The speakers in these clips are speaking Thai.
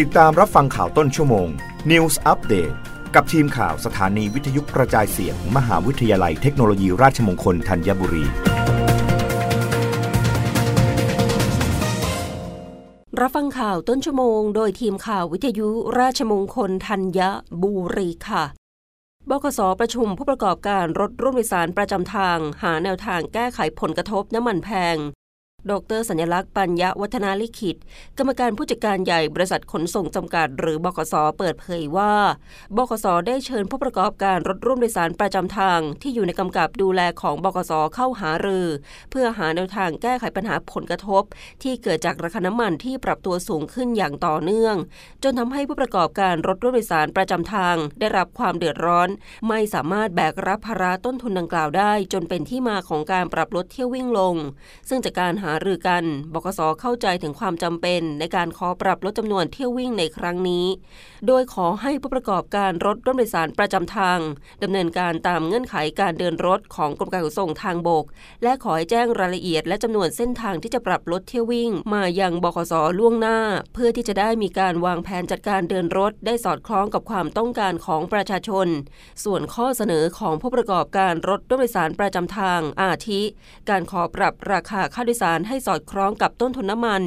ติดตามรับฟังข่าวต้นชั่วโมง News Update กับทีมข่าวสถานีวิทยุกระจายเสียงมหาวิทยาลัยเทคโนโลยีราชมงคลธัญบุรี รับฟังข่าวต้นชั่วโมง โดยทีมข่าววิทยุราชมงคลธัญบุรีค่ะบกสประชุมผู้ประกอบการรถร่วมโดยสารประจำทาง หาแนวทางแก้ไขผลกระทบน้ำมันแพง ดรสัญลักษณ์ปัญญาวัฒนาลิขิต กรรมการผู้จัดการใหญ่บริษัทขนส่งจำกัด หรือบกสเปิดเผยว่าบกสได้เชิญผู้ประกอบการรถร่วมโดยสารประจำทาง ที่อยู่ในกำกับดูแลของบกสเข้าหารือ เพื่อหาแนวทางแก้ไขปัญหาผลกระทบ ที่เกิดจากราคาน้ำมันที่ปรับตัวสูงขึ้นอย่างต่อเนื่อง จนทำให้ผู้ประกอบการรถร่วมโดยสารประจำทาง ได้รับความเดือดร้อน ไม่สามารถแบกรับภาระต้นทุนดังกล่าวได้ จนเป็นที่มาของการปรับลดเที่ยววิ่งลง ซึ่งจากการหารือกัน บกสเข้าใจถึงความจำเป็นในการขอปรับลดจำนวนเที่ยววิ่งในครั้งนี้ โดยขอให้ผู้ประกอบการรถร่วมโดยสารประจำทางดำเนินการตามเงื่อนไขการเดินรถของกรมการขนส่งทางบก และขอให้แจ้งรายละเอียดและจำนวนเส้นทางที่จะปรับลดเที่ยววิ่ง มายังบขสล่วงหน้า เพื่อที่จะได้มีการวางแผนจัดการเดินรถ ได้สอดคล้องกับความต้องการของประชาชน ส่วนข้อเสนอของผู้ประกอบการรถร่วมโดยสารประจำทางอาทิ การขอปรับราคาค่าโดยสารให้สอดคล้องกับต้นทุนน้ำมัน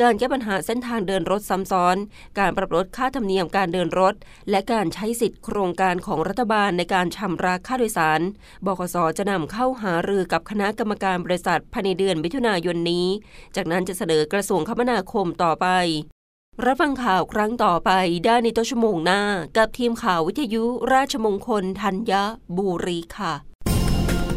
การแก้ปัญหาเส้นทางเดินรถซ้ำซ้อน การปรับลดค่าธรรมเนียมการเดินรถ และการใช้สิทธิโครงการของรัฐบาลในการชำระค่าโดยสารบขสจะนำเข้าหารือกับคณะกรรมการบริษัทภายในเดือนมิถุนายนนี้ จากนั้นจะเสนอกระทรวงคมนาคมต่อไปรับฟังข่าวครั้งต่อไปได้ในต้นชั่วโมงหน้า กับทีมข่าววิทยุราชมงคลธัญบุรีค่ะ